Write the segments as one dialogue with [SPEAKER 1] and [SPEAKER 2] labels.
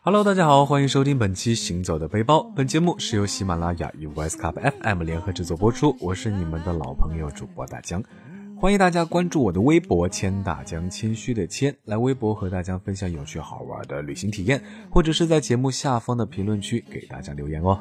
[SPEAKER 1] Hello，大家好，欢迎收听本期《行走的背包》。本节目是由喜马拉雅与 West Cup FM 联合制作播出。我是你们的老朋友主播大江，欢迎大家关注我的微博“谦大江”，谦虚的谦，来微博和大家分享有趣好玩的旅行体验，或者是在节目下方的评论区给大家留言哦。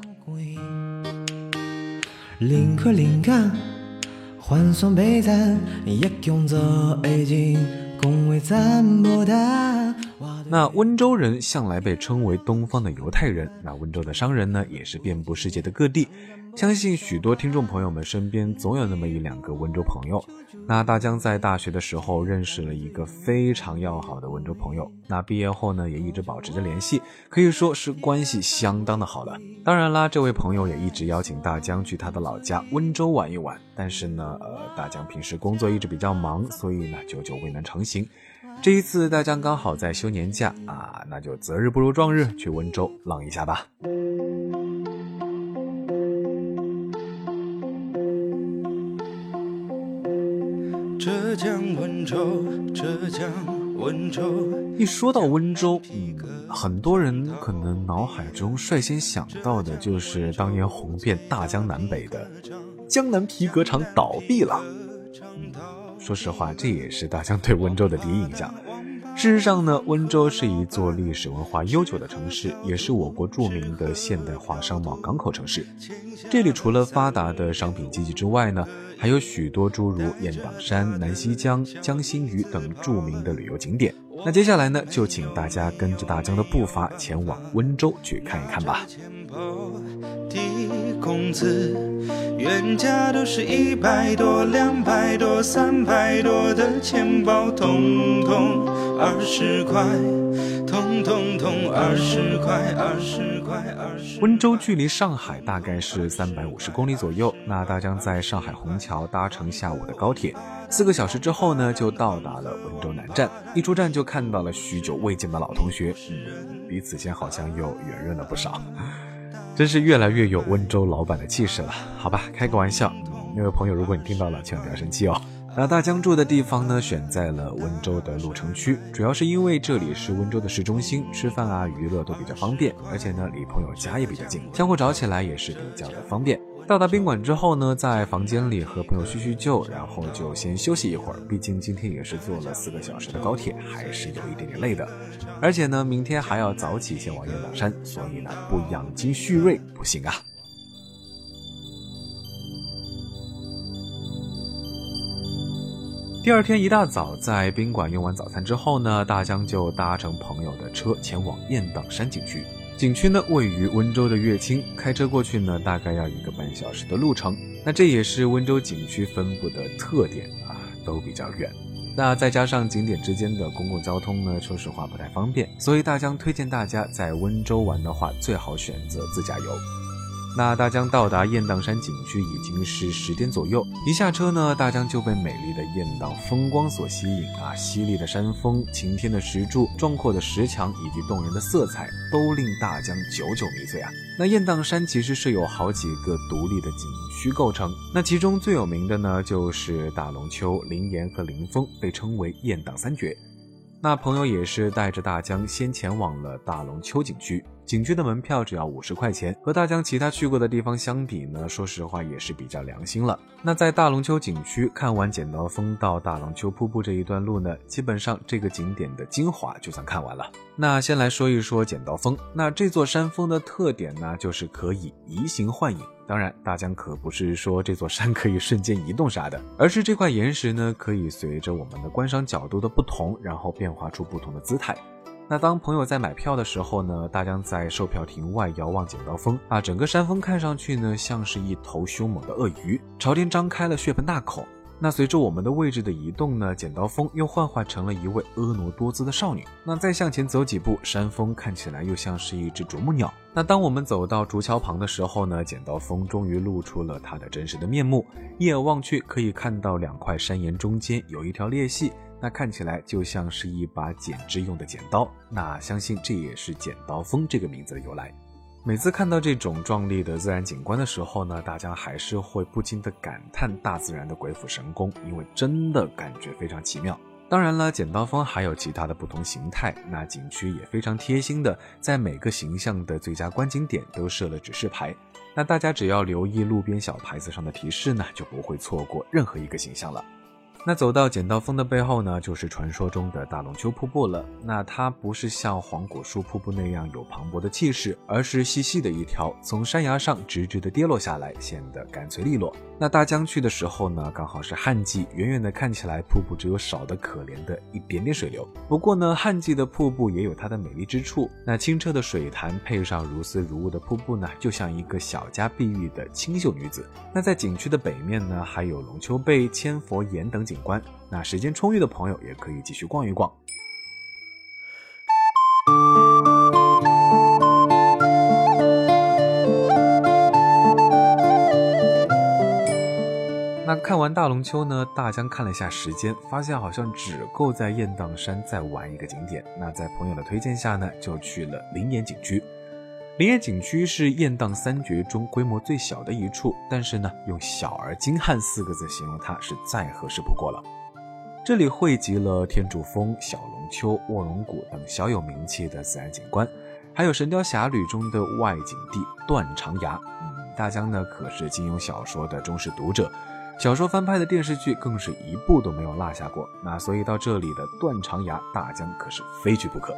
[SPEAKER 1] 那温州人向来被称为东方的犹太人，那温州的商人呢，也是遍布世界的各地。相信许多听众朋友们身边总有那么一两个温州朋友。那大江在大学的时候认识了一个非常要好的温州朋友，那毕业后呢，也一直保持着联系，可以说是关系相当的好了。当然啦，这位朋友也一直邀请大江去他的老家温州玩一玩，但是呢，呃，大江平时工作一直比较忙，所以呢，久久未能成行。这一次大江刚好在休年假啊，那就择日不如撞日，去温州浪一下吧。江温州，浙江温州。一说到温州，嗯，很多人可能脑海中率先想到的就是当年红遍大江南北的江南皮革厂倒闭了。说实话，这也是大江对温州的第一印象。事实上呢，温州是一座历史文化悠久的城市，也是我国著名的现代化商贸港口城市。这里除了发达的商品经济之外呢，还有许多诸如雁荡山、南溪江、江心屿等著名的旅游景点。那接下来呢，就请大家跟着大江的步伐前往温州去看一看吧。工资，原价都是一百多、两百多、三百多的钱包，通通二十块，通通通二十块，二十块，二十。温州距离上海大概是三百五十公里左右，那大江在上海虹桥搭乘下午的高铁，四个小时之后呢，就到达了温州南站。一出站就看到了许久未见的老同学，嗯，彼此间好像又圆润了不少。真是越来越有温州老板的气势了，好吧，开个玩笑。那位朋友，如果你听到了，千万不要生气哦。那大江住的地方呢，选在了温州的鹿城区，主要是因为这里是温州的市中心，吃饭啊、娱乐都比较方便，而且呢，离朋友家也比较近，相互找起来也是比较的方便。到达宾馆之后呢，在房间里和朋友叙叙旧，然后就先休息一会儿。毕竟今天也是坐了四个小时的高铁，还是有一点点累的。而且呢，明天还要早起前往雁荡山，所以呢，不养精蓄锐不行啊。第二天一大早，在宾馆用完早餐之后呢，大江就搭乘朋友的车前往雁荡山景区。景区呢位于温州的乐清，开车过去呢大概要一个半小时的路程。那这也是温州景区分布的特点啊，都比较远。那再加上景点之间的公共交通呢，说实话不太方便，所以大江推荐大家在温州玩的话，最好选择自驾游。那大江到达雁荡山景区已经是十点左右，一下车呢，大江就被美丽的雁荡风光所吸引啊！犀利的山峰、晴天的石柱、壮阔的石墙以及动人的色彩，都令大江久久迷醉啊！那雁荡山其实是有好几个独立的景区构成，那其中最有名的呢，就是大龙湫、灵岩和灵峰，被称为雁荡三绝。那朋友也是带着大江先前往了大龙湫景区。景区的门票只要五十块钱，和大江其他去过的地方相比呢，说实话也是比较良心了。那在大龙湫景区看完剪刀峰到大龙湫瀑布这一段路呢，基本上这个景点的精华就算看完了。那先来说一说剪刀峰，那这座山峰的特点呢，就是可以移形换影。当然，大江可不是说这座山可以瞬间移动啥的，而是这块岩石呢，可以随着我们的观赏角度的不同，然后变化出不同的姿态。那当朋友在买票的时候呢，大江在售票亭外遥望剪刀峰啊，整个山峰看上去呢像是一头凶猛的鳄鱼，朝天张开了血盆大口。那随着我们的位置的移动呢，剪刀峰又幻化成了一位婀娜多姿的少女。那再向前走几步，山峰看起来又像是一只啄木鸟。那当我们走到竹桥旁的时候呢，剪刀峰终于露出了它的真实的面目。一眼望去，可以看到两块山岩中间有一条裂隙。那看起来就像是一把剪枝用的剪刀，那相信这也是剪刀峰这个名字的由来。每次看到这种壮丽的自然景观的时候呢，大家还是会不禁的感叹大自然的鬼斧神工，因为真的感觉非常奇妙。当然了，剪刀峰还有其他的不同形态。那景区也非常贴心的，在每个形象的最佳观景点都设了指示牌。那大家只要留意路边小牌子上的提示呢，就不会错过任何一个形象了。那走到剪刀峰的背后呢，就是传说中的大龙湫瀑布了。那它不是像黄果树瀑布那样有磅礴的气势，而是细细的一条，从山崖上直直的跌落下来，显得干脆利落。那大江去的时候呢，刚好是旱季，远远的看起来瀑布只有少的可怜的一点点水流。不过呢，旱季的瀑布也有它的美丽之处。那清澈的水潭配上如丝如雾的瀑布呢，就像一个小家碧玉的清秀女子。那在景区的北面呢，还有龙丘贝、千佛岩等景观。那时间充裕的朋友也可以继续逛一逛。那看完大龙湫呢，大江看了一下时间，发现好像只够在雁荡山再玩一个景点。那在朋友的推荐下呢，就去了灵岩景区。林业景区是雁荡三绝中规模最小的一处，但是呢，用小而精悍四个字形容它是再合适不过了。这里汇集了天柱峰、小龙湫、卧龙谷等小有名气的自然景观，还有《神雕侠侣》中的外景地断肠崖。大江呢可是金庸小说的忠实读者。小说翻拍的电视剧更是一部都没有落下过，那所以到这里的断肠崖大江可是非去不可。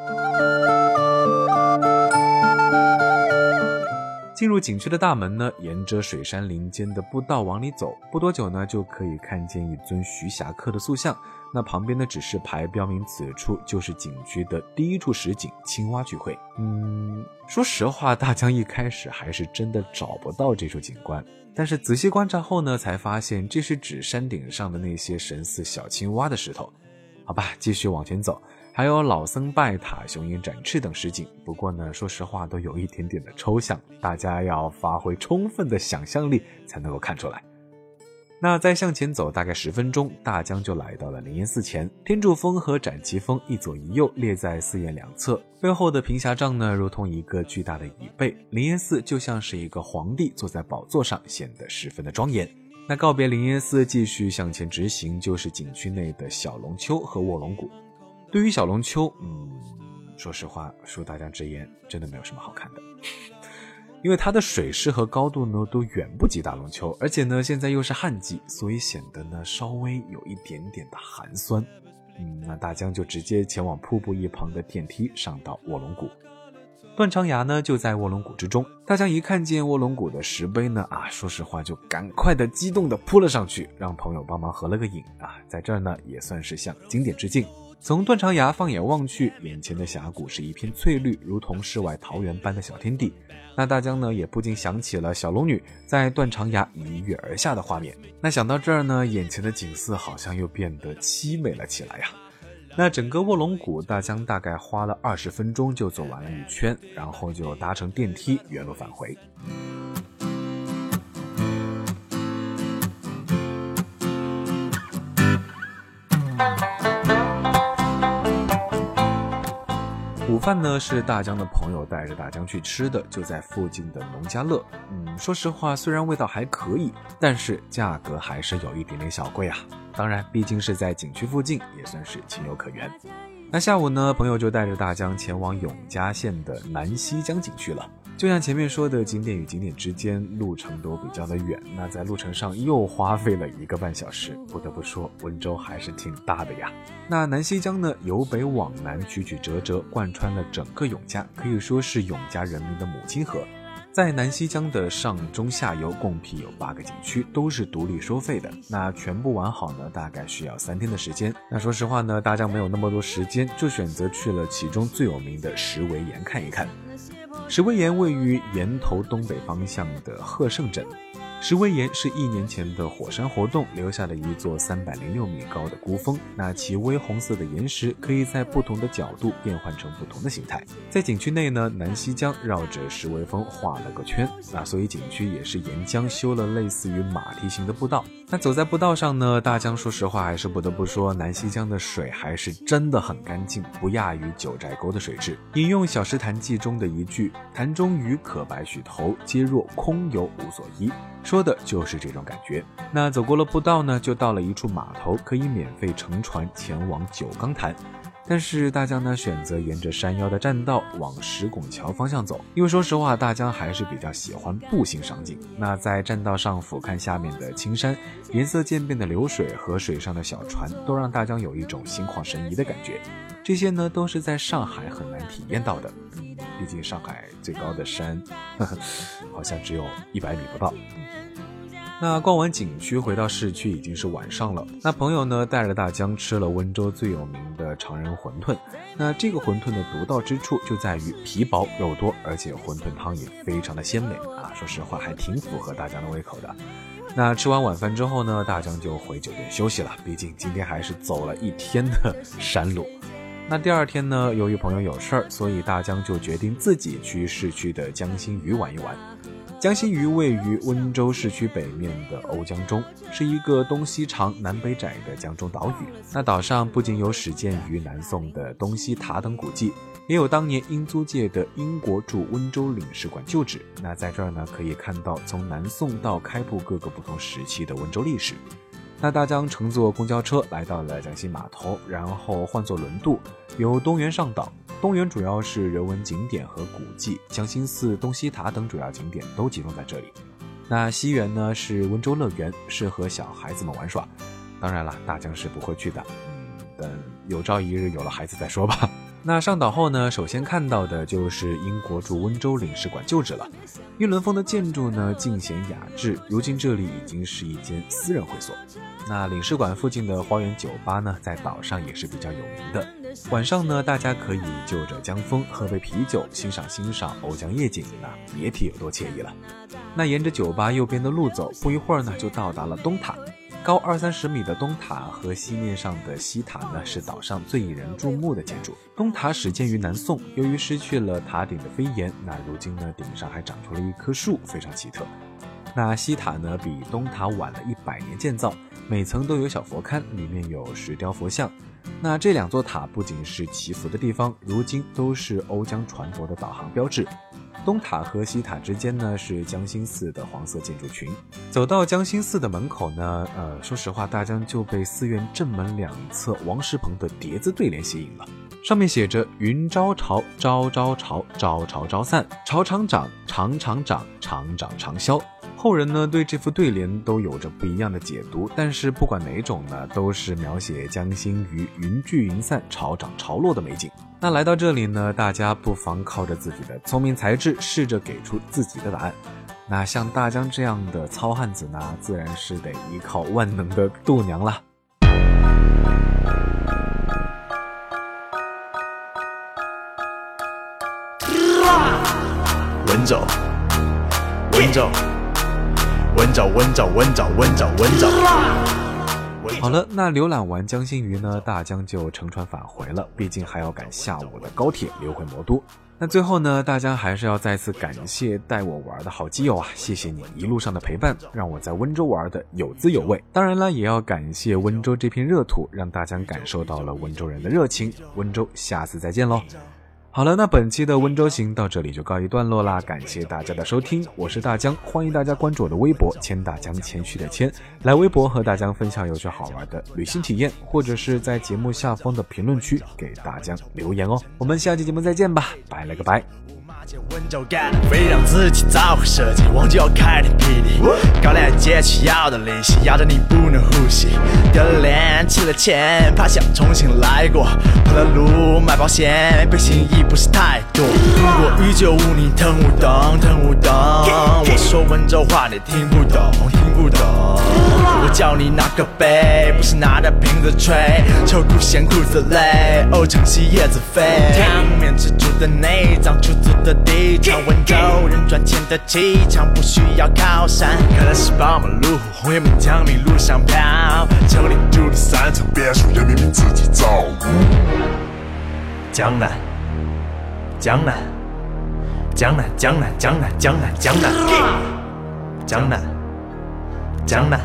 [SPEAKER 1] 进入景区的大门呢，沿着水山林间的步道往里走，不多久呢就可以看见一尊徐霞客的塑像。那旁边的指示牌标明此处就是景区的第一处实景——青蛙聚会。嗯，说实话，大江一开始还是真的找不到这处景观。但是仔细观察后呢，才发现这是指山顶上的那些神似小青蛙的石头。好吧，继续往前走，还有老僧拜塔、雄鹰展翅等实景。不过呢，说实话都有一点点的抽象，大家要发挥充分的想象力才能够看出来。那再向前走大概十分钟，大江就来到了灵岩寺前。天柱峰和展旗峰一左一右列在寺院两侧，背后的平霞帐呢，如同一个巨大的椅背。灵岩寺就像是一个皇帝坐在宝座上，显得十分的庄严。那告别灵岩寺，继续向前直行，就是景区内的小龙湫和卧龙谷。对于小龙湫，嗯，说实话，恕大家直言，真的没有什么好看的。因为它的水势和高度呢都远不及大龙湫，而且呢现在又是旱季，所以显得呢稍微有一点点的寒酸。嗯，那大江就直接前往瀑布一旁的电梯上到卧龙谷。断肠崖呢就在卧龙谷之中。大江一看见卧龙谷的石碑呢，啊，说实话就赶快的激动的扑了上去，让朋友帮忙合了个影啊，在这儿呢也算是向经典致敬。从断肠崖放眼望去，眼前的峡谷是一片翠绿，如同世外桃源般的小天地。那大江呢，也不禁想起了小龙女在断肠崖一跃而下的画面。那想到这儿呢，眼前的景色好像又变得凄美了起来呀。那整个卧龙谷，大江大概花了二十分钟就走完了一圈，然后就搭乘电梯原路返回。午饭呢是大江的朋友带着大江去吃的，就在附近的农家乐。嗯，说实话，虽然味道还可以，但是价格还是有一点点小贵啊。当然，毕竟是在景区附近，也算是情有可原。那下午呢，朋友就带着大江前往永嘉县的南溪江景区了。就像前面说的，景点与景点之间路程都比较的远，那在路程上又花费了一个半小时。不得不说，温州还是挺大的呀。那南溪江呢，由北往南曲曲折折，贯穿了整个永嘉，可以说是永嘉人民的母亲河。在南溪江的上中下游共辟有八个景区，都是独立收费的。那全部玩好呢，大概需要三天的时间。那说实话呢，大家没有那么多时间，就选择去了其中最有名的石围岩看一看。石围岩位于岩头东北方向的鹤盛镇。石围岩是一年前的火山活动留下了一座三百零六米高的孤峰，那其微红色的岩石可以在不同的角度变换成不同的形态。在景区内呢，南溪江绕着石围峰画了个圈，那所以景区也是沿江修了类似于马蹄形的步道。那走在步道上呢，大江说实话还是不得不说，南溪江的水还是真的很干净，不亚于九寨沟的水质。引用《小石潭记》中的一句：“潭中鱼可百许头，皆若空游无所依。”说的就是这种感觉。那走过了步道呢，就到了一处码头，可以免费乘船前往九钢潭。但是大江呢选择沿着山腰的栈道往石拱桥方向走，因为说实话，大江还是比较喜欢步行赏景。那在栈道上俯瞰下面的青山，颜色渐变的流水和水上的小船，都让大江有一种心旷神怡的感觉。这些呢都是在上海很难体验到的，毕竟上海最高的山，呵 呵好像只有一百米不到。那逛完景区回到市区已经是晚上了。那朋友呢带着大江吃了温州最有名的常人馄饨。那这个馄饨的独到之处就在于皮薄肉多，而且馄饨汤也非常的鲜美啊。说实话还挺符合大江的胃口的。那吃完晚饭之后呢，大江就回酒店休息了。毕竟今天还是走了一天的山路。那第二天呢，由于朋友有事儿，所以大江就决定自己去市区的江心屿玩一玩。江心屿位于温州市区北面的瓯江中，是一个东西长、南北窄的江中岛屿。那岛上不仅有始建于南宋的东西塔等古迹，也有当年英租界的英国驻温州领事馆旧址。那在这儿呢，可以看到从南宋到开埠各个不同时期的温州历史。那大江乘坐公交车来到了江心码头，然后换坐轮渡，由东园上岛。东园主要是人文景点和古迹，江心寺、东西塔等主要景点都集中在这里。那西园呢是温州乐园，适合小孩子们玩耍。当然了，大江是不会去的，嗯，等有朝一日有了孩子再说吧。那上岛后呢，首先看到的就是英国驻温州领事馆旧址了。英伦风的建筑呢，尽显雅致。如今这里已经是一间私人会所。那领事馆附近的花园酒吧呢，在岛上也是比较有名的。晚上呢，大家可以就着江风喝杯啤酒，欣赏欣赏瓯江夜景，那别提有多惬意了。那沿着酒吧右边的路走，不一会儿呢，就到达了东塔。高二三十米的东塔和西面上的西塔呢，是岛上最引人注目的建筑。东塔始建于南宋，由于失去了塔顶的飞檐，那如今呢，顶上还长出了一棵树，非常奇特。那西塔呢，比东塔晚了一百年建造，每层都有小佛龛，里面有石雕佛像。那这两座塔不仅是祈福的地方，如今都是瓯江船舶的导航标志。东塔和西塔之间呢是江心寺的黄色建筑群。走到江心寺的门口呢，呃，说实话，大江就被寺院正门两侧王石鹏的叠字对联吸引了。上面写着“云招潮，朝朝潮，朝朝朝散，潮长长，长长长，长长长消”。后人呢对这副对联都有着不一样的解读，但是不管哪种呢，都是描写江心鱼云聚云散、潮涨潮落的美景。那来到这里呢，大家不妨靠着自己的聪明才智，试着给出自己的答案。那像大江这样的糙汉子呢，自然是得依靠万能的度娘了。
[SPEAKER 2] 文州，文州。温找温找温找温找温找。
[SPEAKER 1] 好了，那浏览完江心屿呢，大江就乘船返回了。毕竟还要赶下午的高铁溜回魔都。那最后呢，大江还是要再次感谢带我玩的好基友啊，谢谢你一路上的陪伴，让我在温州玩的有滋有味。当然了，也要感谢温州这片热土，让大江感受到了温州人的热情。温州，下次再见喽。好了，那本期的温州行到这里就告一段落啦，感谢大家的收听，我是大江，欢迎大家关注我的微博谦大江谦虚的谦，来微博和大江分享有趣好玩的旅行体验，或者是在节目下方的评论区给大江留言哦，我们下期节目再见吧，拜了个拜。非让自己早会设计，忘记要开点霹雳。高粱借去要的利息，压着你不能呼吸。掉了脸，吃了钱，怕想重新来过。跑了路，买保险，背心衣不是太多。如果雨就无你疼无懂，疼无懂。我说温州话你听不懂，听不懂。我叫你拿个杯，不是拿着瓶子吹。抽骨嫌裤子累，沤城西叶子飞。汤面吃出的内脏，出租的。地场温州人赚钱的气场不需要靠山，看来是宝马路虎红叶名江米路上飘，城里住的三层别墅，人民币自己造。江南，江南，江南，江南，江南，江南，江南，江南，江南，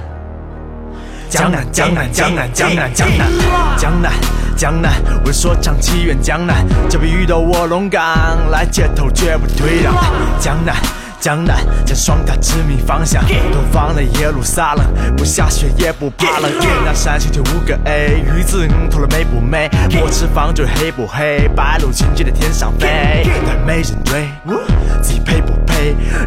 [SPEAKER 1] 江南，江南，江南，江南，江南，江南。江南，闻说唱起源江南，这比遇到卧龙岗，来街头绝不退让。江南。
[SPEAKER 2] 江南，将双塔指明方向。东方的耶路撒冷，不下雪也不怕冷。月亮山星就五个 A，鱼子嗯投了美不美？我吃方嘴黑不黑？白鹭轻轻的天上飞，但没人追，自己配？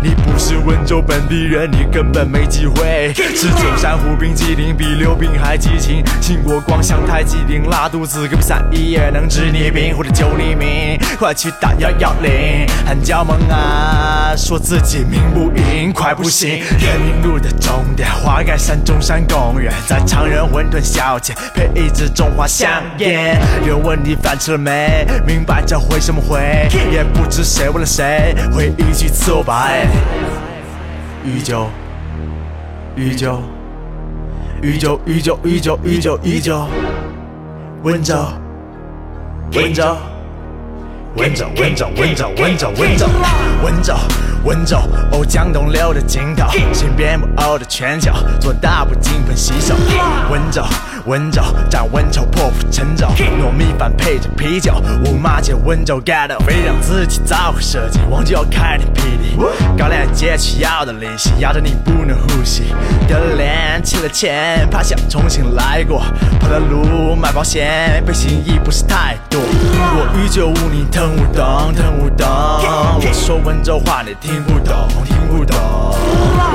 [SPEAKER 2] 你不是温州本地人，你根本没机会。吃九山湖冰激凌比溜冰还激情，秦国光向太极顶，拉肚子隔壁三一也能治你病或者救你命，快去打幺幺零！喊叫梦啊，说自己命不硬，快不行！人民路的终点，花盖山中山公园，在常人馄饨小姐配一支中华香烟。有人问你饭吃了没？明白这回什么回？也不知谁为了谁会一句错白，依旧，依旧，依旧，依旧，依旧，依旧，依旧，温州，温州，温州，温州，温州，温州，温州，温州。温州，哦，江东流的尽头，新边木偶的拳脚，做大步金盆洗手。温州，温州，战温州，破釜沉舟，糯米饭配着啤酒，五马街温州 get 非让自己早会设计，忘记要开天辟地，高粱借需要的利息，压着你不能呼吸，掉了脸，欠了钱，怕想重新来过，跑了路买保险，背心衣不是太多，我依旧无你疼不懂，疼不懂，我说温州话你听不懂，听不懂，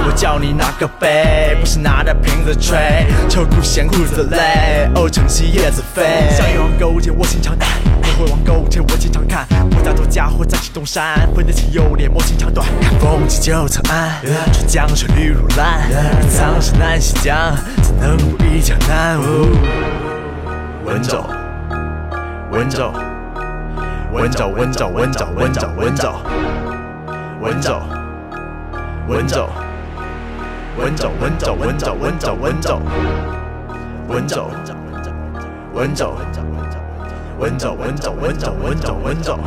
[SPEAKER 2] 我叫你拿个杯，不是拿着瓶子吹，愁苦嫌裤子累，哦，城西叶子飞，向阳勾践我经常带，不会往勾践我经常看，不大多家伙再去东山，分得清优劣，摸清长短，看风景就长安，春江水绿如蓝，苍山南溪江，怎能不一江南？温州，温州。文州，文州，文州，温州，温州，温州，温州，温州，温州，温州，温州，温州，温州，温州，温州，温州，温州，温州，温州，温州。